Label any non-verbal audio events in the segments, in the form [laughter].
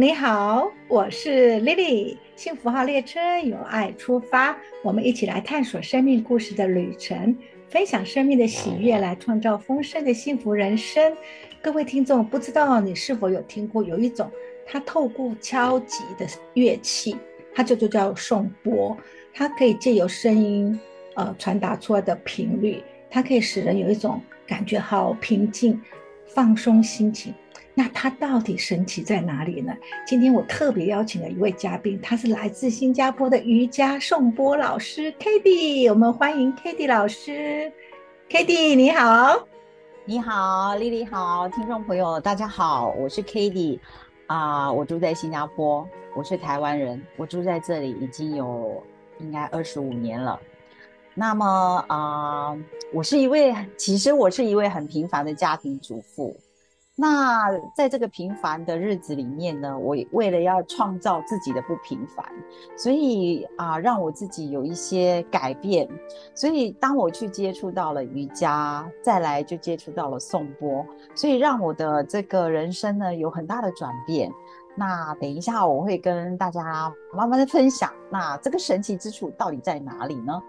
你好，我是 Lily，幸福号列车由爱出发，我们一起来探索生命故事的旅程，分享生命的喜悦，来创造丰盛的幸福人生。各位听众，不知道你是否有听过，有一种它透过敲击的乐器，它就就叫颂钵，它可以借由声音，呃，传达出来的频率，它可以使人有一种感觉好平静、放松心情。那它到底神奇在哪里呢？今天我特别邀请了一位嘉宾，他是来自新加坡的瑜伽颂钵老师 k a t i e 我们欢迎 k a t i e 老师。k a t i e 你好，你好丽丽好，听众朋友大家好，我是 k a t i e 啊，我住在新加坡，我是台湾人，我住在这里已经有应该二十五年了。那么啊，我是一位，其实我是一位很平凡的家庭主妇。那在这个平凡的日子里面呢，我为了要创造自己的不平凡，所以啊，让我自己有一些改变。所以当我去接触到了瑜伽，再来就接触到了颂钵，所以让我的这个人生呢有很大的转变。那等一下我会跟大家慢慢的分享，那这个神奇之处到底在哪里呢？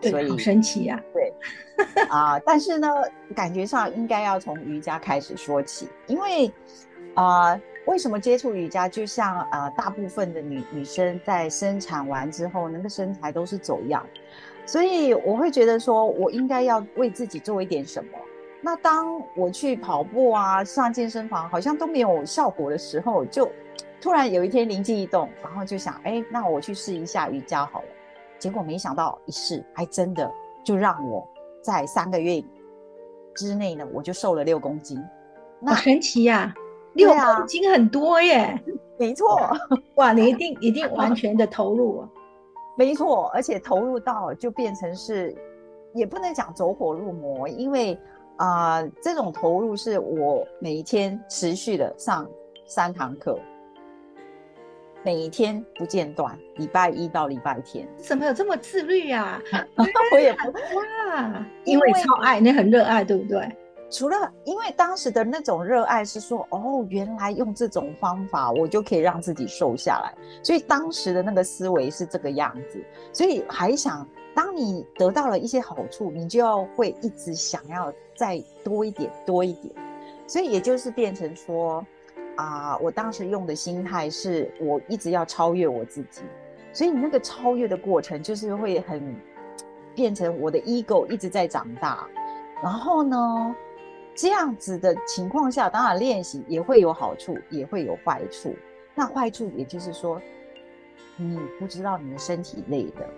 对，好神奇呀！对，啊，但是呢，感觉上应该要从瑜伽开始说起，因为啊，为什么接触瑜伽？就像呃，大部分的女女生在生产完之后，那个身材都是走样，所以我会觉得说，我应该要为自己做一点什么。那当我去跑步啊，上健身房，好像都没有效果的时候，就突然有一天灵机一动，然后就想，哎，那我去试一下瑜伽好了。结果没想到一试，还真的就让我在三个月之内呢，我就瘦了六公斤，好神奇呀！六公斤很多耶，没错，哇，你一定一定完全的投入，[laughs] 没错，而且投入到就变成是，也不能讲走火入魔，因为啊，这种投入是我每一天持续的上三堂课。每一天不间断，礼拜一到礼拜天，怎么有这么自律啊？[laughs] 我也不 [laughs] 怕，因为超爱，你很热爱，对不对？除了因为当时的那种热爱是说，哦，原来用这种方法我就可以让自己瘦下来，所以当时的那个思维是这个样子，所以还想，当你得到了一些好处，你就要会一直想要再多一点，多一点，所以也就是变成说。啊，我当时用的心态是我一直要超越我自己，所以你那个超越的过程就是会很变成我的 ego 一直在长大。然后呢，这样子的情况下，当然练习也会有好处，也会有坏处。那坏处也就是说，你不知道你的身体累的，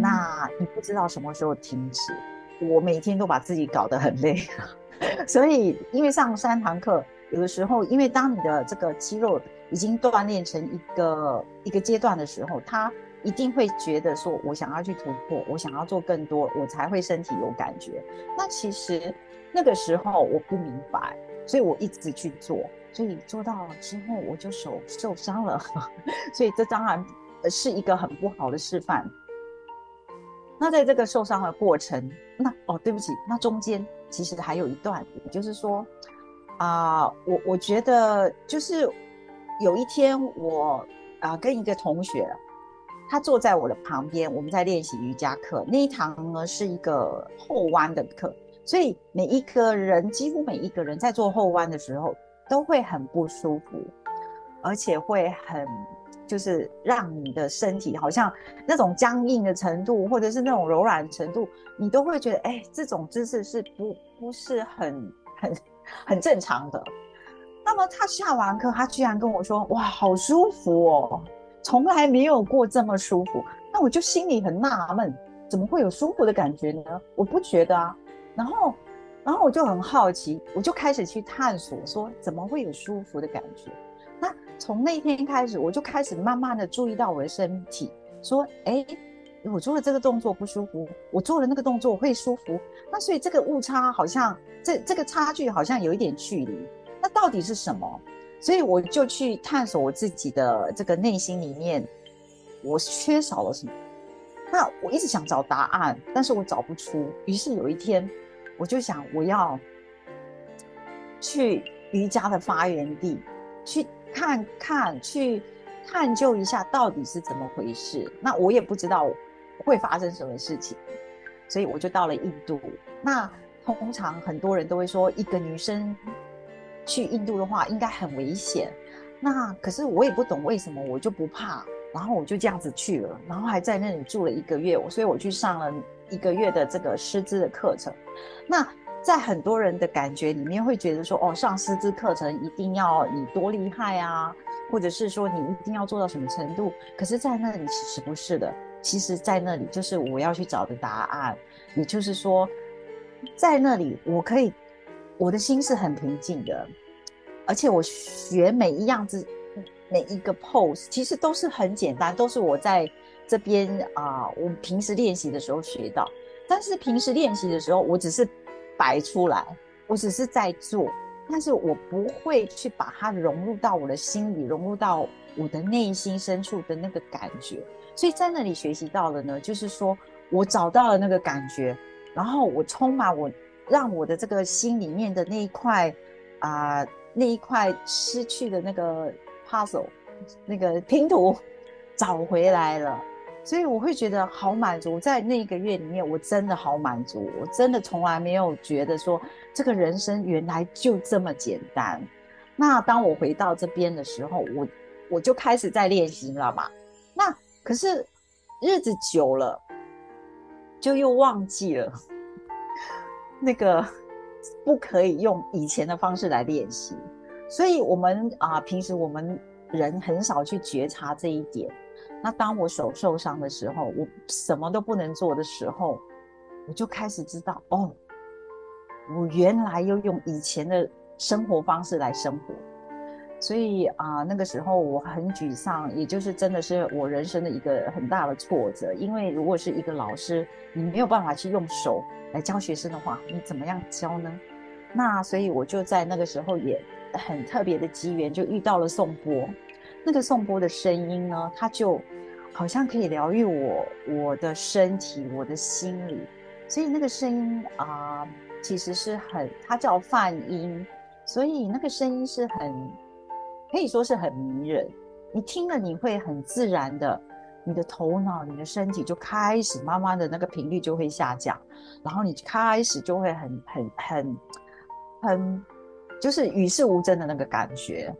那你不知道什么时候停止。我每天都把自己搞得很累，[laughs] 所以因为上三堂课。有的时候，因为当你的这个肌肉已经锻炼成一个一个阶段的时候，他一定会觉得说，我想要去突破，我想要做更多，我才会身体有感觉。那其实那个时候我不明白，所以我一直去做，所以做到之后，我就手受伤了。[laughs] 所以这当然是一个很不好的示范。那在这个受伤的过程，那哦，对不起，那中间其实还有一段，也就是说。啊，我我觉得就是有一天我啊跟一个同学，他坐在我的旁边，我们在练习瑜伽课。那一堂呢是一个后弯的课，所以每一个人几乎每一个人在做后弯的时候都会很不舒服，而且会很就是让你的身体好像那种僵硬的程度，或者是那种柔软程度，你都会觉得哎，这种姿势是不不是很很。很正常的。那么他下完课，他居然跟我说：“哇，好舒服哦，从来没有过这么舒服。”那我就心里很纳闷，怎么会有舒服的感觉呢？我不觉得啊。然后，然后我就很好奇，我就开始去探索，说怎么会有舒服的感觉？那从那天开始，我就开始慢慢的注意到我的身体，说：“哎。”我做了这个动作不舒服，我做了那个动作会舒服，那所以这个误差好像这这个差距好像有一点距离，那到底是什么？所以我就去探索我自己的这个内心里面，我缺少了什么？那我一直想找答案，但是我找不出。于是有一天，我就想我要去瑜伽的发源地，去看看，去探究一下到底是怎么回事。那我也不知道会发生什么事情，所以我就到了印度。那通常很多人都会说，一个女生去印度的话，应该很危险。那可是我也不懂为什么，我就不怕。然后我就这样子去了，然后还在那里住了一个月，所以我去上了一个月的这个师资的课程。那在很多人的感觉里面，会觉得说，哦，上师资课程一定要你多厉害啊，或者是说你一定要做到什么程度？可是，在那里其实不是的，其实在那里就是我要去找的答案。也就是说，在那里我可以，我的心是很平静的，而且我学每一样子。每一个 pose 其实都是很简单，都是我在这边啊，我平时练习的时候学到。但是平时练习的时候，我只是摆出来，我只是在做，但是我不会去把它融入到我的心里，融入到我的内心深处的那个感觉。所以在那里学习到了呢，就是说我找到了那个感觉，然后我充满我，让我的这个心里面的那一块啊，那一块失去的那个。puzzle 那个拼图找回来了，所以我会觉得好满足。在那一个月里面，我真的好满足，我真的从来没有觉得说这个人生原来就这么简单。那当我回到这边的时候，我我就开始在练习了嘛。那可是日子久了，就又忘记了那个不可以用以前的方式来练习。所以，我们啊，平时我们人很少去觉察这一点。那当我手受伤的时候，我什么都不能做的时候，我就开始知道，哦，我原来又用以前的生活方式来生活。所以啊，那个时候我很沮丧，也就是真的是我人生的一个很大的挫折。因为如果是一个老师，你没有办法去用手来教学生的话，你怎么样教呢？那所以我就在那个时候也。很特别的机缘，就遇到了颂钵。那个颂钵的声音呢，它就好像可以疗愈我我的身体、我的心理。所以那个声音啊，其实是很，它叫泛音，所以那个声音是很，可以说是很迷人。你听了，你会很自然的，你的头脑、你的身体就开始慢慢的那个频率就会下降，然后你开始就会很很很很。就是与世无争的那个感觉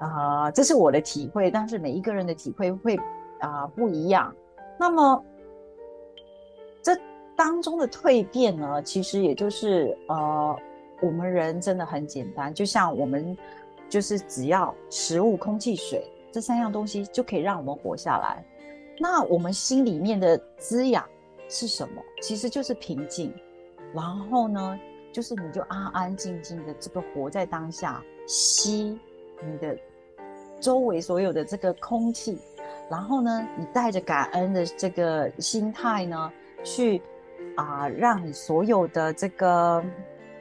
啊，这是我的体会，但是每一个人的体会会啊不一样。那么当中的蜕变呢，其实也就是呃，我们人真的很简单，就像我们就是只要食物、空气、水这三样东西就可以让我们活下来。那我们心里面的滋养是什么？其实就是平静。然后呢？就是你就安安静静的这个活在当下，吸你的周围所有的这个空气，然后呢，你带着感恩的这个心态呢，去啊，让你所有的这个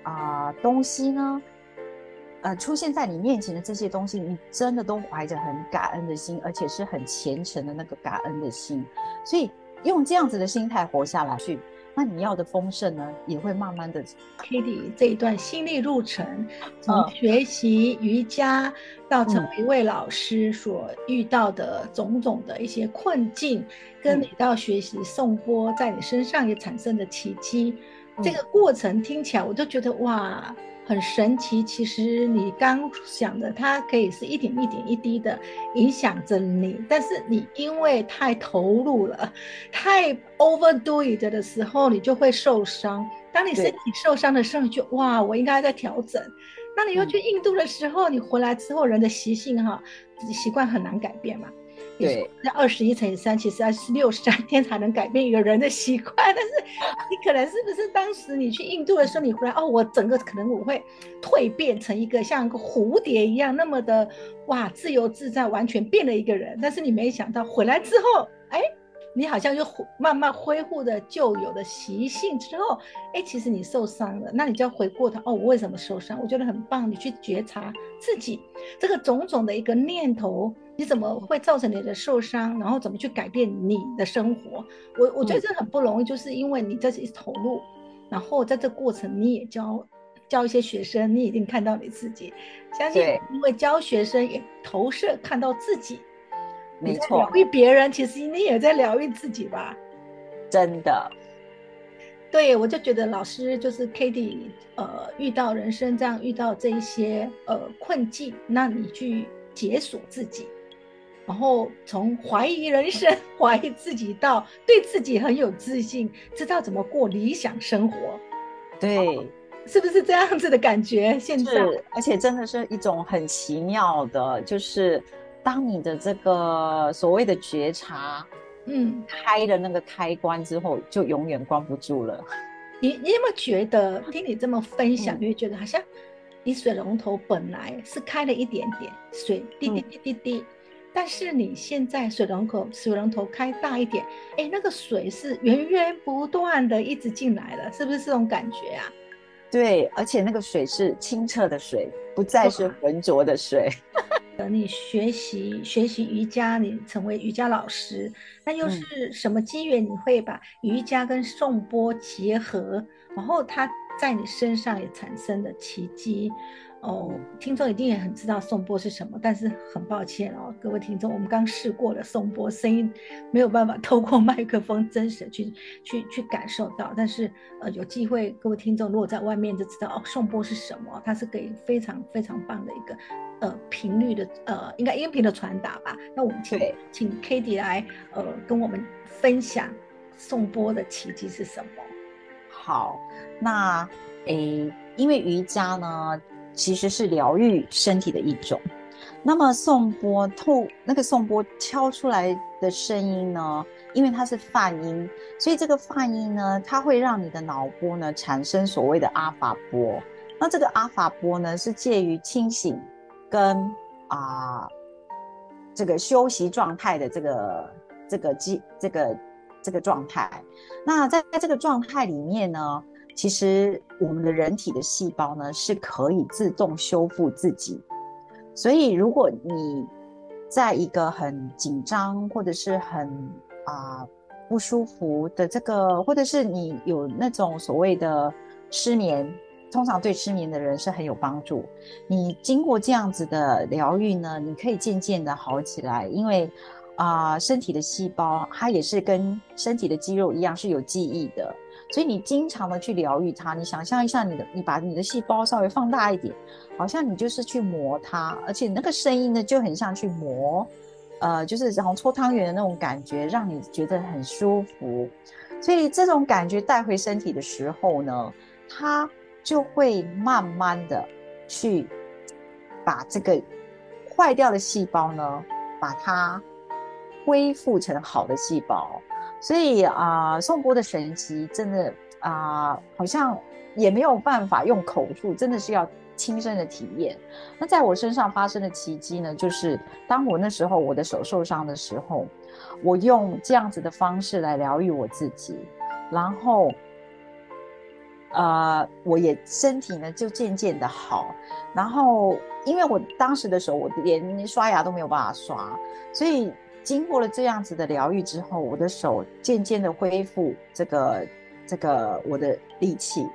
啊东西呢，呃，出现在你面前的这些东西，你真的都怀着很感恩的心，而且是很虔诚的那个感恩的心，所以用这样子的心态活下来去。那你要的丰盛呢，也会慢慢的。Kitty 这一段心力路程，[laughs] 从学习瑜伽到成为一位老师所遇到的种种的一些困境，跟你到学习颂钵在你身上也产生的奇迹，这个过程听起来我就觉得哇。很神奇，其实你刚想的，它可以是一点一点一滴的影响着你，但是你因为太投入了，太 overdo it 的时候，你就会受伤。当你身体受伤的时候，你就哇，我应该在调整。那你又去印度的时候，你回来之后，人的习性哈，习惯很难改变嘛。对，那二十一乘以三，其实是六十三天才能改变一个人的习惯。[laughs] 但是你可能是不是当时你去印度的时候，你回来哦，我整个可能我会蜕变成一个像一个蝴蝶一样那么的哇自由自在，完全变了一个人。但是你没想到回来之后，哎。你好像又慢慢恢复的旧有的习性之后，哎，其实你受伤了，那你就要回过头哦，我为什么受伤？我觉得很棒，你去觉察自己这个种种的一个念头，你怎么会造成你的受伤？然后怎么去改变你的生活？我我觉得这很不容易，就是因为你这是一投入，然后在这过程你也教教一些学生，你已经看到你自己。相信因为教学生也投射看到自己，没错。疗愈别人，其实你也在疗愈自己吧？真的。对，我就觉得老师就是 k a t i e 呃，遇到人生这样遇到这一些呃困境，那你去解锁自己。然后从怀疑人生、[laughs] 怀疑自己到对自己很有自信，知道怎么过理想生活，对，是不是这样子的感觉？现在，而且真的是一种很奇妙的，就是当你的这个所谓的觉察，嗯，开了那个开关之后，就永远关不住了。[laughs] 你你有没有觉得听你这么分享，你会觉得好像你水龙头本来是开了一点点，水滴滴滴滴滴。但是你现在水龙头水龙头开大一点，哎，那个水是源源不断的一直进来了，是不是这种感觉啊？对，而且那个水是清澈的水，不再是浑浊的水。等 [laughs] 你学习学习瑜伽，你成为瑜伽老师，那又是什么机缘？你会把瑜伽跟颂钵结合，然后它在你身上也产生了奇迹。哦，听众一定也很知道颂钵是什么，但是很抱歉哦，各位听众，我们刚试过了颂钵，声音没有办法透过麦克风真实的去去去感受到。但是呃，有机会，各位听众如果在外面就知道哦，颂钵是什么，它是给非常非常棒的一个呃频率的呃，应该音频的传达吧。那我们请请 k a t i e 来呃跟我们分享颂钵的奇迹是什么？好，那诶，因为瑜伽呢。其实是疗愈身体的一种。那么颂钵透那个颂钵敲出来的声音呢？因为它是泛音，所以这个泛音呢，它会让你的脑波呢产生所谓的阿法波。那这个阿法波呢，是介于清醒跟啊这个休息状态的这个这个机这个这个状态。那在这个状态里面呢？其实我们的人体的细胞呢是可以自动修复自己，所以如果你在一个很紧张或者是很啊不舒服的这个，或者是你有那种所谓的失眠，通常对失眠的人是很有帮助。你经过这样子的疗愈呢，你可以渐渐的好起来，因为啊身体的细胞它也是跟身体的肌肉一样是有记忆的。所以你经常的去疗愈它，你想象一下，你的你把你的细胞稍微放大一点，好像你就是去磨它，而且那个声音呢就很像去磨，呃，就是然后搓汤圆的那种感觉，让你觉得很舒服。所以这种感觉带回身体的时候呢，它就会慢慢的去把这个坏掉的细胞呢，把它恢复成好的细胞。所以啊，颂钵的神奇真的啊，好像也没有办法用口述，真的是要亲身的体验。那在我身上发生的奇迹呢，就是当我那时候我的手受伤的时候，我用这样子的方式来疗愈我自己，然后，呃，我也身体呢就渐渐的好。然后，因为我当时的时候，我连刷牙都没有办法刷，所以。经过了这样子的疗愈之后，我的手渐渐的恢复这个这个我的力气，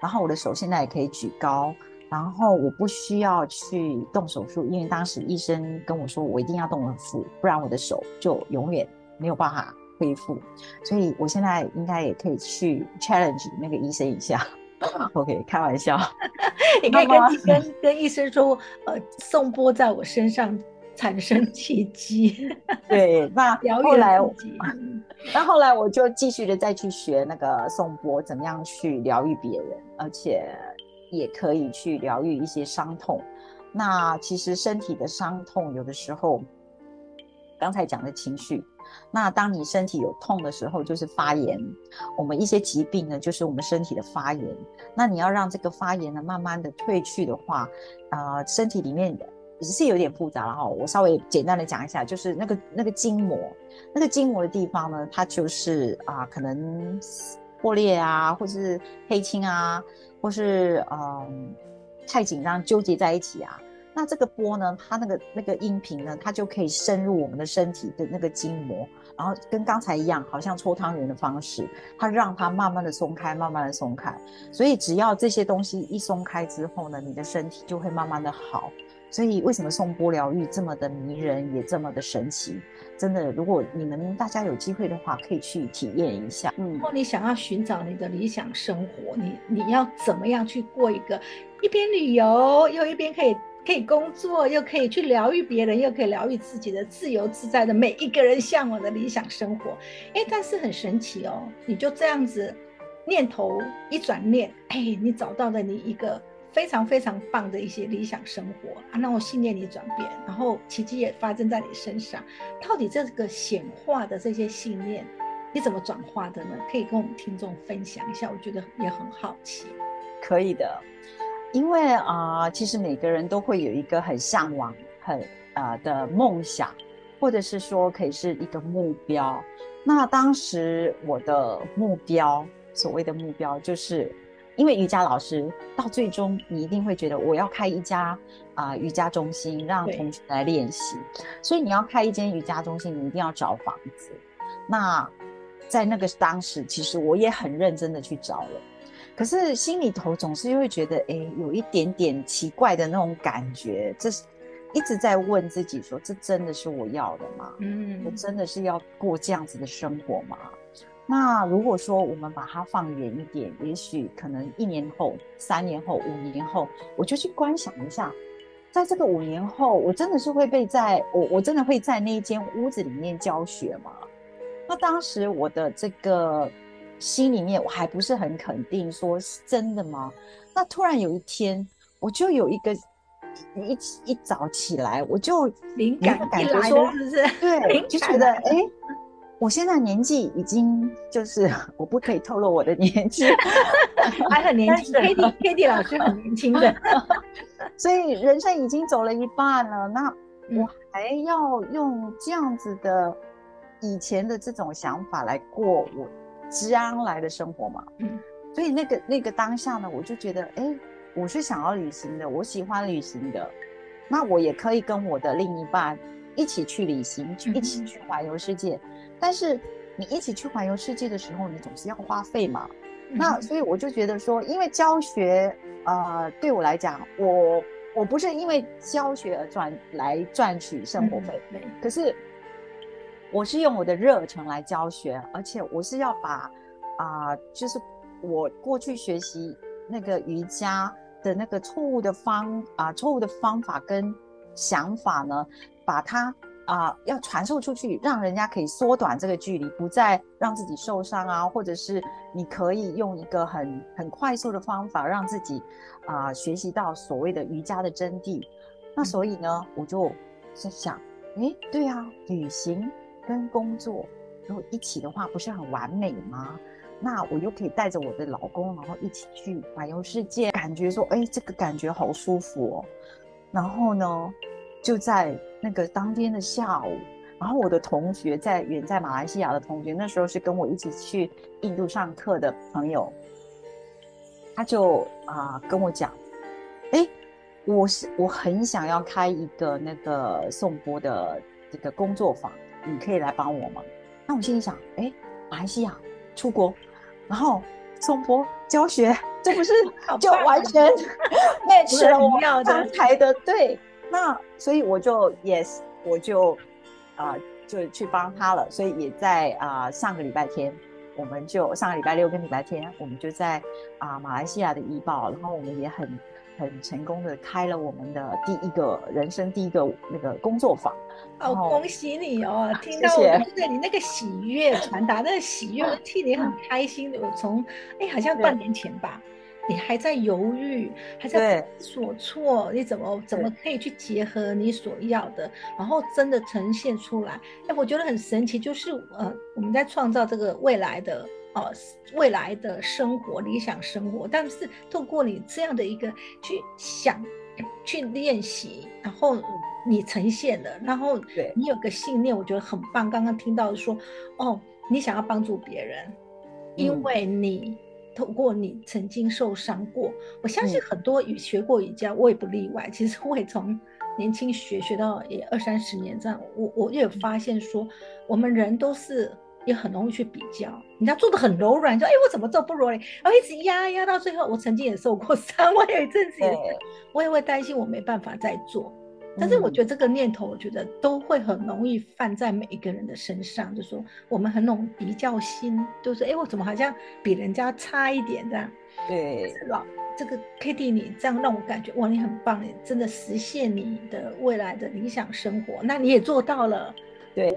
然后我的手现在也可以举高，然后我不需要去动手术，因为当时医生跟我说我一定要动手术，不然我的手就永远没有办法恢复，所以我现在应该也可以去 challenge 那个医生一下。[laughs] OK，开玩笑，[laughs] 你可以跟跟跟医生说，呃，送波在我身上。产生奇迹，对，那 [laughs] 后来，那后来我就继续的再去学那个颂钵，怎么样去疗愈别人，而且也可以去疗愈一些伤痛。那其实身体的伤痛，有的时候，刚才讲的情绪，那当你身体有痛的时候，就是发炎。我们一些疾病呢，就是我们身体的发炎。那你要让这个发炎呢，慢慢的退去的话，啊，身体里面的。是有点复杂了哈，我稍微简单的讲一下，就是那个那个筋膜，那个筋膜的地方呢，它就是啊，可能破裂啊，或是黑青啊，或是嗯太紧张纠结在一起啊，那这个波呢，它那个那个音频呢，它就可以深入我们的身体的那个筋膜，然后跟刚才一样，好像搓汤圆的方式，它让它慢慢的松开，慢慢的松开。所以只要这些东西一松开之后呢，你的身体就会慢慢的好。所以为什么送波疗愈这么的迷人，也这么的神奇？真的，如果你们大家有机会的话，可以去体验一下。嗯，如果你想要寻找你的理想生活，你你要怎么样去过一个一边旅游又一边可以可以工作，又可以去疗愈别人，又可以疗愈自己的自由自在的每一个人向往的理想生活？哎，但是很神奇哦，你就这样子念头一转念，哎，你找到了你一个。非常非常棒的一些理想生活啊，让我信念你转变，然后奇迹也发生在你身上。到底这个显化的这些信念，你怎么转化的呢？可以跟我们听众分享一下，我觉得也很好奇。可以的，因为啊，其实每个人都会有一个很向往、很呃的梦想，或者是说可以是一个目标。那当时我的目标，所谓的目标就是。因为瑜伽老师到最终，你一定会觉得我要开一家啊瑜伽中心，让同学来练习。所以你要开一间瑜伽中心，你一定要找房子。那在那个当时，其实我也很认真的去找了，可是心里头总是会觉得，哎，有一点点奇怪的那种感觉。这是一直在问自己说，这真的是我要的吗？嗯，我真的是要过这样子的生活吗？那如果说我们把它放远一点，也许可能一年后、三年后、五年后，我就去观想一下，在这个五年后，我真的是会被在我我真的会在那一间屋子里面教学吗？那当时我的这个心里面我还不是很肯定，说是真的吗？那突然有一天，我就有一个一一早起来，我就灵感感觉说，是不是？对，[laughs] 就觉得哎。我现在年纪已经就是我不可以透露我的年纪，[laughs] 还很年轻。Kitty Kitty 老师很年轻的，[laughs] 所以人生已经走了一半了。那我还要用这样子的以前的这种想法来过我将来的生活吗？嗯，所以那个那个当下呢，我就觉得，哎，我是想要旅行的，我喜欢旅行的，那我也可以跟我的另一半一起去旅行，去一起去环游世界。但是你一起去环游世界的时候，你总是要花费嘛。那所以我就觉得说，因为教学，呃，对我来讲，我我不是因为教学而赚来赚取生活费，可是我是用我的热忱来教学，而且我是要把啊，就是我过去学习那个瑜伽的那个错误的方啊，错误的方法跟想法呢，把它。啊，要传授出去，让人家可以缩短这个距离，不再让自己受伤啊，或者是你可以用一个很很快速的方法，让自己啊学习到所谓的瑜伽的真谛。那所以呢，我就在想，诶，对啊，旅行跟工作如果一起的话，不是很完美吗？那我又可以带着我的老公，然后一起去环游世界，感觉说，哎，这个感觉好舒服哦。然后呢？就在那个当天的下午，然后我的同学在远在马来西亚的同学，那时候是跟我一起去印度上课的朋友，他就啊跟我讲，哎，我是我很想要开一个那个颂钵的这个工作坊，你可以来帮我吗？那我心里想，哎，马来西亚出国，然后颂钵教学，这不是就完全 [laughs] match 了我刚才的对。那所以我就 yes，我就啊就去帮他了。所以也在啊上个礼拜天，我们就上个礼拜六跟礼拜天，我们就在啊马来西亚的医保，然后我们也很很成功的开了我们的第一个人生第一个那个工作坊。哦，恭喜你哦！听到我对你那个喜悦传达，那个喜悦，我 [laughs] 替你很开心的。我从哎好像半年前吧。你还在犹豫，还在所措，你怎么怎么可以去结合你所要的，然后真的呈现出来？哎，我觉得很神奇，就是呃，我们在创造这个未来的呃未来的生活理想生活，但是透过你这样的一个去想、去练习，然后你呈现了，然后你有个信念，我觉得很棒。刚刚听到说，哦，你想要帮助别人，因为你。透过你曾经受伤过，我相信很多与学过瑜伽，我也不例外。其实我也从年轻学学到也二三十年这样，我我也发现说，我们人都是也很容易去比较，人家做的很柔软，说哎我怎么做不柔软，然后一直压压到最后，我曾经也受过 [laughs] 伤，我有一阵子也，我也会担心我没办法再做。但是我觉得这个念头，我觉得都会很容易犯在每一个人的身上，就说我们很容易比较心，就是哎，我怎么好像比人家差一点这样？对，老这个 k d t 你这样让我感觉哇，你很棒，你真的实现你的未来的理想生活，那你也做到了。对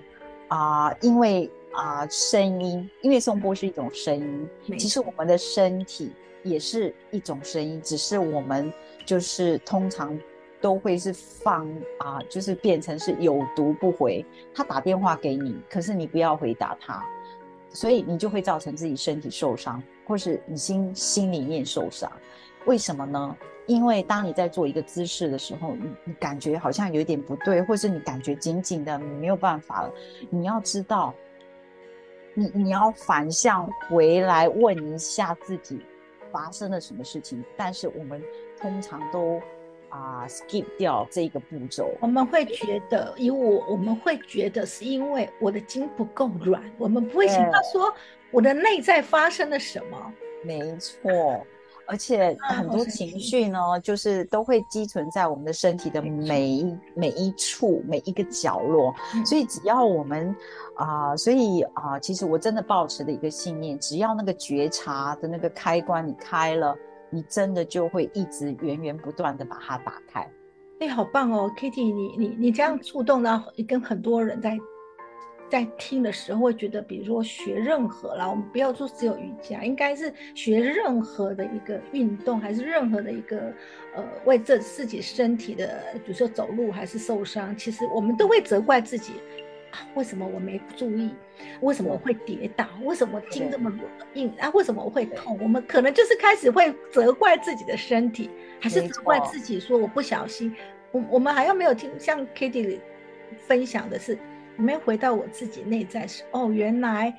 啊，因为啊，声音，因为颂钵是一种声音，其实我们的身体也是一种声音，只是我们就是通常。都会是放啊，就是变成是有毒不回。他打电话给你，可是你不要回答他，所以你就会造成自己身体受伤，或是你心心里面受伤。为什么呢？因为当你在做一个姿势的时候，你你感觉好像有点不对，或是你感觉紧紧的，你没有办法了。你要知道，你你要反向回来问一下自己发生了什么事情。但是我们通常都。啊，skip 掉这个步骤，我们会觉得，以我我们会觉得是因为我的筋不够软，我们不会想到说我的内在发生了什么。没错，而且很多情绪呢，就是都会积存在我们的身体的每一每一处每一个角落，所以只要我们啊，所以啊，其实我真的保持的一个信念，只要那个觉察的那个开关你开了。你真的就会一直源源不断的把它打开，哎，好棒哦，Kitty，你你你这样触动到跟很多人在在听的时候，会觉得，比如说学任何啦，我们不要说只有瑜伽，应该是学任何的一个运动，还是任何的一个呃为这自己身体的，比如说走路还是受伤，其实我们都会责怪自己。为什么我没注意？为什么会跌倒？为什么筋这么硬？啊，为什么我会痛？我们可能就是开始会责怪自己的身体，还是责怪自己说我不小心？我我们还要没有听像 Kitty 分享的是，我没有回到我自己内在是哦，原来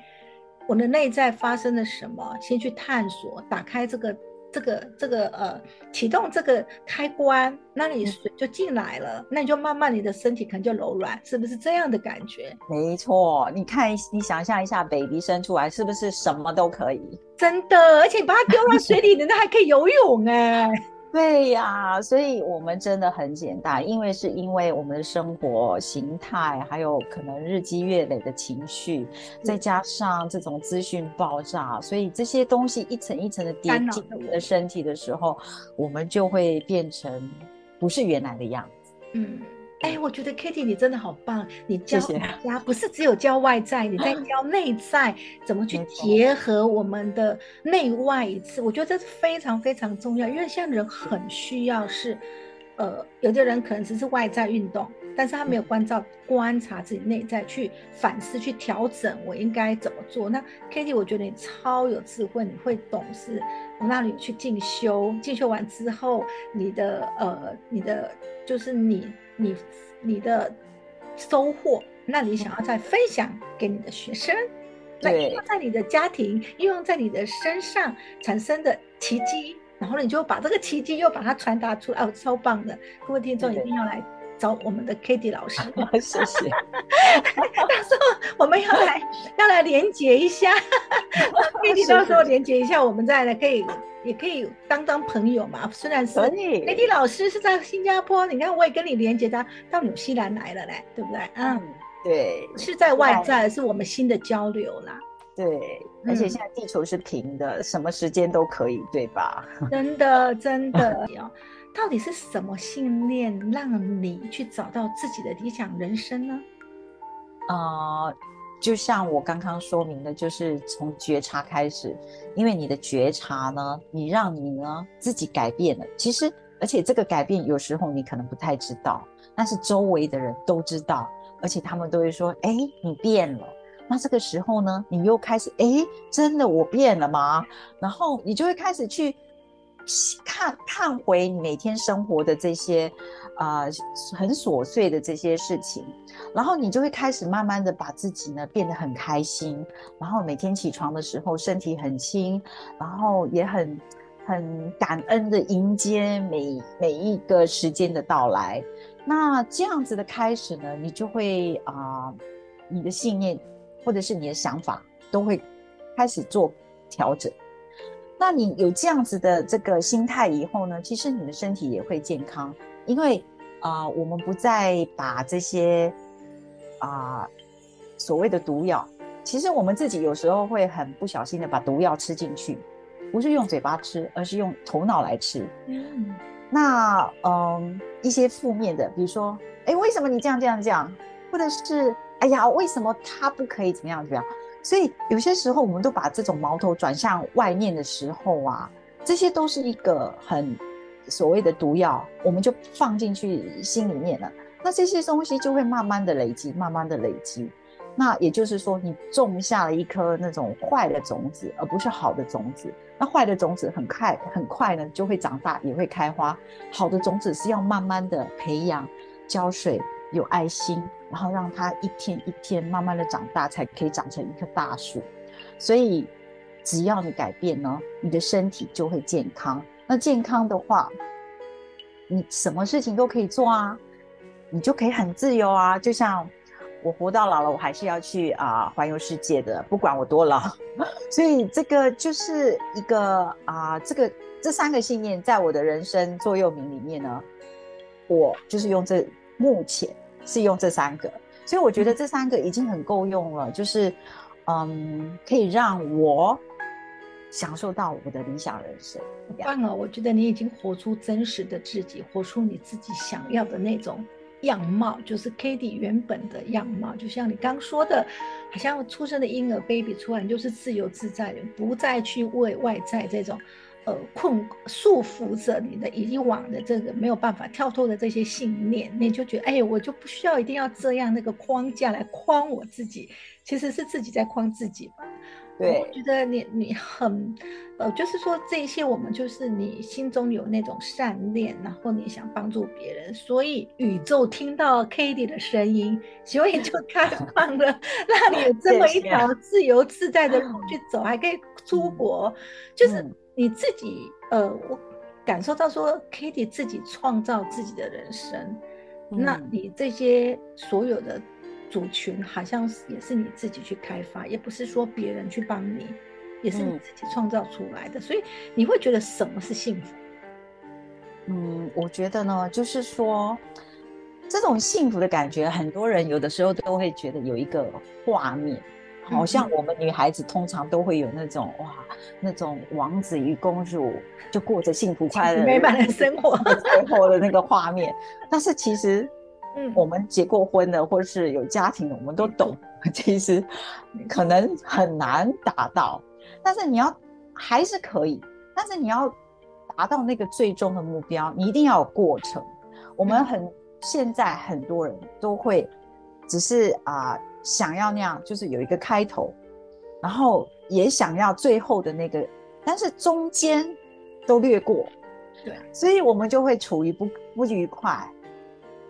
我的内在发生了什么？先去探索，打开这个。这个这个呃，启动这个开关，那你水就进来了，那你就慢慢你的身体可能就柔软，是不是这样的感觉？没错，你看你想象一下，baby 生出来是不是什么都可以？真的，而且你把它丢到水里，人家还可以游泳哎。对呀，所以我们真的很简单，因为是因为我们的生活形态，还有可能日积月累的情绪，再加上这种资讯爆炸，所以这些东西一层一层的叠进我们的身体的时候，我们就会变成不是原来的样子。嗯。哎，我觉得 Kitty 你真的好棒，你教大家不是只有教外在，你在 [laughs] 教内在怎么去结合我们的内外一次，我觉得这是非常非常重要，因为现在人很需要是，呃，有的人可能只是外在运动，但是他没有关照观察自己内在，去反思去调整我应该怎么做。那 Kitty 我觉得你超有智慧，你会懂事，我那你去进修，进修完之后，你的呃，你的就是你。你你的收获，那你想要再分享给你的学生，那应用在你的家庭，应用在你的身上产生的奇迹，然后你就把这个奇迹又把它传达出来，哦，超棒的！各位听众一定要来找我们的 Kitty 老师，[laughs] 谢谢。[laughs] 到时候我们要来要来连接一下，[laughs] Kitty 到时候连接一下，我们再来可以。也可以当当朋友嘛，虽然是雷迪老师是在新加坡，你看我也跟你连接他到纽西兰来了嘞，对不对？嗯，对，是在外在，是我们新的交流啦。对，而且现在地球是平的，什么时间都可以，对吧？真的，真的哟。[laughs] 到底是什么信念让你去找到自己的理想人生呢？啊。就像我刚刚说明的，就是从觉察开始，因为你的觉察呢，你让你呢自己改变了。其实，而且这个改变有时候你可能不太知道，但是周围的人都知道，而且他们都会说：“哎，你变了。”那这个时候呢，你又开始：“哎，真的我变了吗？”然后你就会开始去看看回你每天生活的这些。啊，很琐碎的这些事情，然后你就会开始慢慢的把自己呢变得很开心，然后每天起床的时候身体很轻，然后也很很感恩的迎接每每一个时间的到来。那这样子的开始呢，你就会啊，你的信念或者是你的想法都会开始做调整。那你有这样子的这个心态以后呢，其实你的身体也会健康，因为啊，我们不再把这些啊所谓的毒药，其实我们自己有时候会很不小心的把毒药吃进去，不是用嘴巴吃，而是用头脑来吃。嗯，那嗯一些负面的，比如说，哎，为什么你这样这样这样，或者是哎呀，为什么他不可以怎么样怎么样？所以有些时候，我们都把这种矛头转向外面的时候啊，这些都是一个很所谓的毒药，我们就放进去心里面了。那这些东西就会慢慢的累积，慢慢的累积。那也就是说，你种下了一颗那种坏的种子，而不是好的种子。那坏的种子很快很快呢就会长大，也会开花。好的种子是要慢慢的培养、浇水、有爱心。然后让它一天一天慢慢的长大，才可以长成一棵大树。所以，只要你改变呢，你的身体就会健康。那健康的话，你什么事情都可以做啊，你就可以很自由啊。就像我活到老了，我还是要去啊环游世界的，不管我多老。[laughs] 所以这个就是一个啊，这个这三个信念在我的人生座右铭里面呢，我就是用这目前。是用这三个，所以我觉得这三个已经很够用了，就是，嗯，可以让我享受到我的理想人生。棒了，我觉得你已经活出真实的自己，活出你自己想要的那种样貌，就是 k a t i e 原本的样貌。就像你刚说的，好像出生的婴儿 baby 出来就是自由自在的，不再去为外在这种。呃，困束缚着你的以往的这个没有办法跳脱的这些信念，你就觉得，哎，我就不需要一定要这样那个框架来框我自己，其实是自己在框自己嘛。对，我觉得你你很，呃，就是说这些我们就是你心中有那种善念，然后你想帮助别人，所以宇宙听到 k a t i e 的声音，所以就 [laughs] 开放了，让你有这么一条自由自在的路去走，还可以出国，就是。你自己，呃，我感受到说，Kitty 自己创造自己的人生，那你这些所有的组群，好像也是你自己去开发，也不是说别人去帮你，也是你自己创造出来的。所以你会觉得什么是幸福？嗯，我觉得呢，就是说这种幸福的感觉，很多人有的时候都会觉得有一个画面。好像我们女孩子通常都会有那种哇，那种王子与公主就过着幸福快乐美满的生活最后的那个画面。但是其实，嗯，我们结过婚的或者是有家庭的，我们都懂，[laughs] 其实可能很难达到。但是你要还是可以，但是你要达到那个最终的目标，你一定要有过程。我们很现在很多人都会只是啊。想要那样，就是有一个开头，然后也想要最后的那个，但是中间都略过，对，所以我们就会处于不不愉快。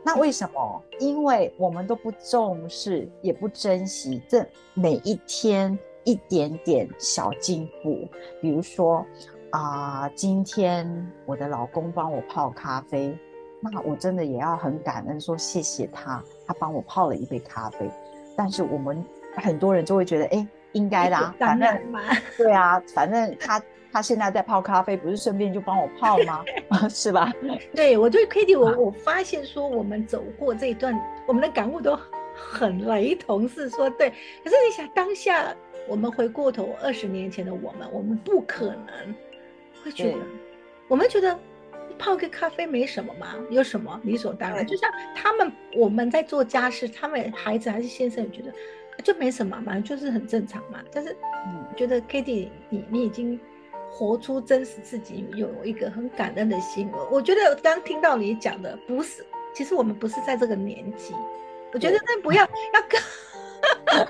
那为什么？因为我们都不重视，也不珍惜这每一天一点点小进步。比如说啊，今天我的老公帮我泡咖啡，那我真的也要很感恩，说谢谢他，他帮我泡了一杯咖啡。但是我们很多人就会觉得，哎，应该啦，反正 [laughs] 对啊，反正他他现在在泡咖啡，不是顺便就帮我泡吗？[laughs] 是吧？对，我对 [laughs] Kitty，我我发现说，我们走过这一段，我们的感悟都很雷同，是说对。可是你想，当下我们回过头二十年前的我们，我们不可能会觉得，我们觉得。泡个咖啡没什么嘛，有什么理所当然？就像他们我们在做家事，他们孩子还是先生也觉得就没什么嘛，就是很正常嘛。但是，嗯，觉得 Kitty，你你已经活出真实自己，有一个很感恩的心。我我觉得刚听到你讲的，不是，其实我们不是在这个年纪，我觉得那不要要跟，[laughs]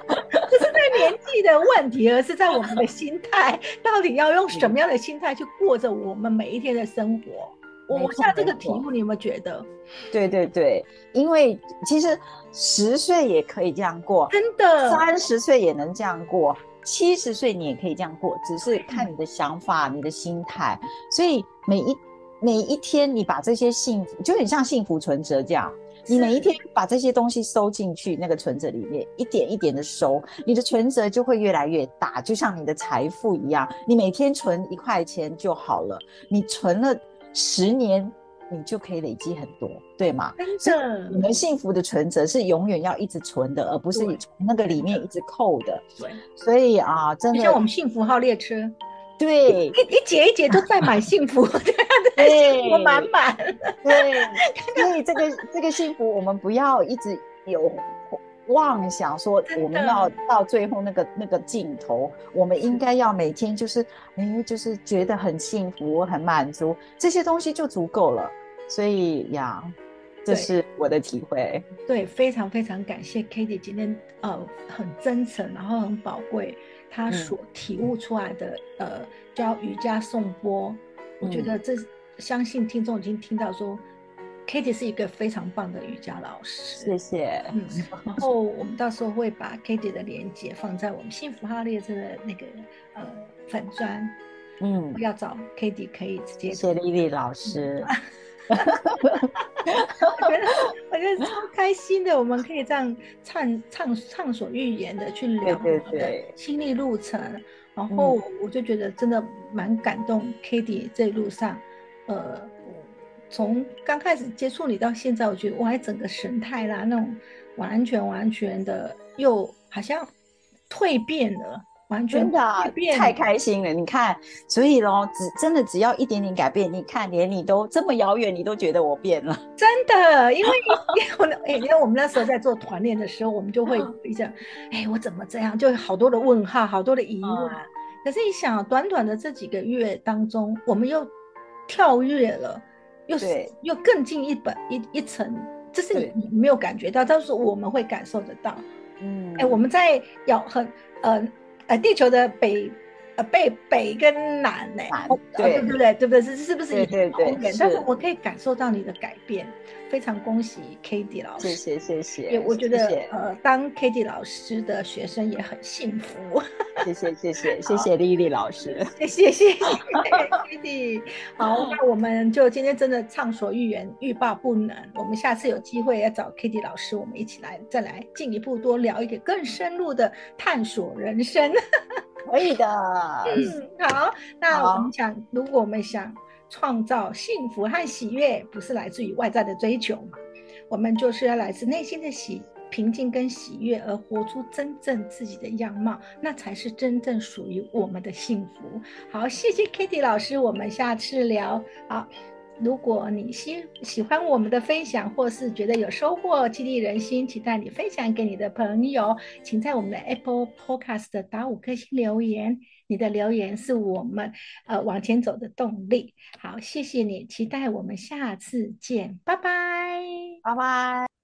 不是在年纪的问题，而是在我们的心态，[laughs] 到底要用什么样的心态去过着我们每一天的生活。我我下这个题目，你有没有觉得？对对对，因为其实十岁也可以这样过，真的，三十岁也能这样过，七十岁你也可以这样过，只是看你的想法、你的心态。所以每一每一天，你把这些幸福，就很像幸福存折这样。你每一天把这些东西收进去那个存折里面，一点一点的收，你的存折就会越来越大，就像你的财富一样。你每天存一块钱就好了，你存了十年，你就可以累积很多，对吗？真的，你们幸福的存折是永远要一直存的，而不是你从那个里面一直扣的。对，所以啊，真的，就像我们幸福号列车。对，一一节一节都在买幸福，[laughs] 对，幸福满满。对，所以这个这个幸福，我们不要一直有妄想说我们要到最后那个那个尽头，我们应该要每天就是哎，就是觉得很幸福、很满足，这些东西就足够了。所以呀，这是我的体会。对，非常非常感谢 Kitty 今天呃很真诚，然后很宝贵。他所体悟出来的，呃，教瑜伽颂钵，我觉得这相信听众已经听到说，Kitty 是一个非常棒的瑜伽老师。谢谢。嗯，然后我们到时候会把 Kitty 的连接放在我们幸福哈列车的那个呃粉砖。嗯，要找 Kitty 可以直接。谢丽丽老师。我觉得 [laughs] 我觉得超开心的，我们可以这样畅畅畅所欲言的去聊我们的心历路程，然后我就觉得真的蛮感动。，Kitty 这一路上，呃，从刚开始接触你到现在，我觉得哇，整个神态啦，那种完全完全的又好像蜕变了。完全的太开心了，你看，所以咯，只真的只要一点点改变，你看连你都这么遥远，你都觉得我变了，真的，因为 [laughs] 因为哎，因为我们那时候在做团练的时候，我们就会一想，哎，我怎么这样，就好多的问号，好多的疑问。可是你想，短短的这几个月当中，我们又跳跃了，又是又更进一本一一层，这是你没有感觉到，但是我们会感受得到。嗯，哎，我们在要很呃。呃，地球的北，呃，北北跟南呢？对对不对？对不对？是是不是一点公园？但是我可以感受到你的改变，非常恭喜 k d t 老师。谢谢谢谢。我觉得呃，当 k d t 老师的学生也很幸福。谢谢谢 [laughs] 谢谢谢丽丽老师。谢谢谢谢 [laughs] 好，那我们就今天真的畅所欲言，欲罢不能。我们下次有机会要找 Kitty 老师，我们一起来再来进一步多聊一点更深入的探索人生。[laughs] 可以的，嗯，好，那我们想，如果我们想创造幸福和喜悦，不是来自于外在的追求嘛？我们就是要来自内心的喜平静跟喜悦，而活出真正自己的样貌，那才是真正属于我们的幸福。好，谢谢 Kitty 老师，我们下次聊。好。如果你喜喜欢我们的分享，或是觉得有收获、激励人心，期待你分享给你的朋友，请在我们的 Apple Podcast 打五颗星留言。你的留言是我们呃往前走的动力。好，谢谢你，期待我们下次见，拜拜，拜拜。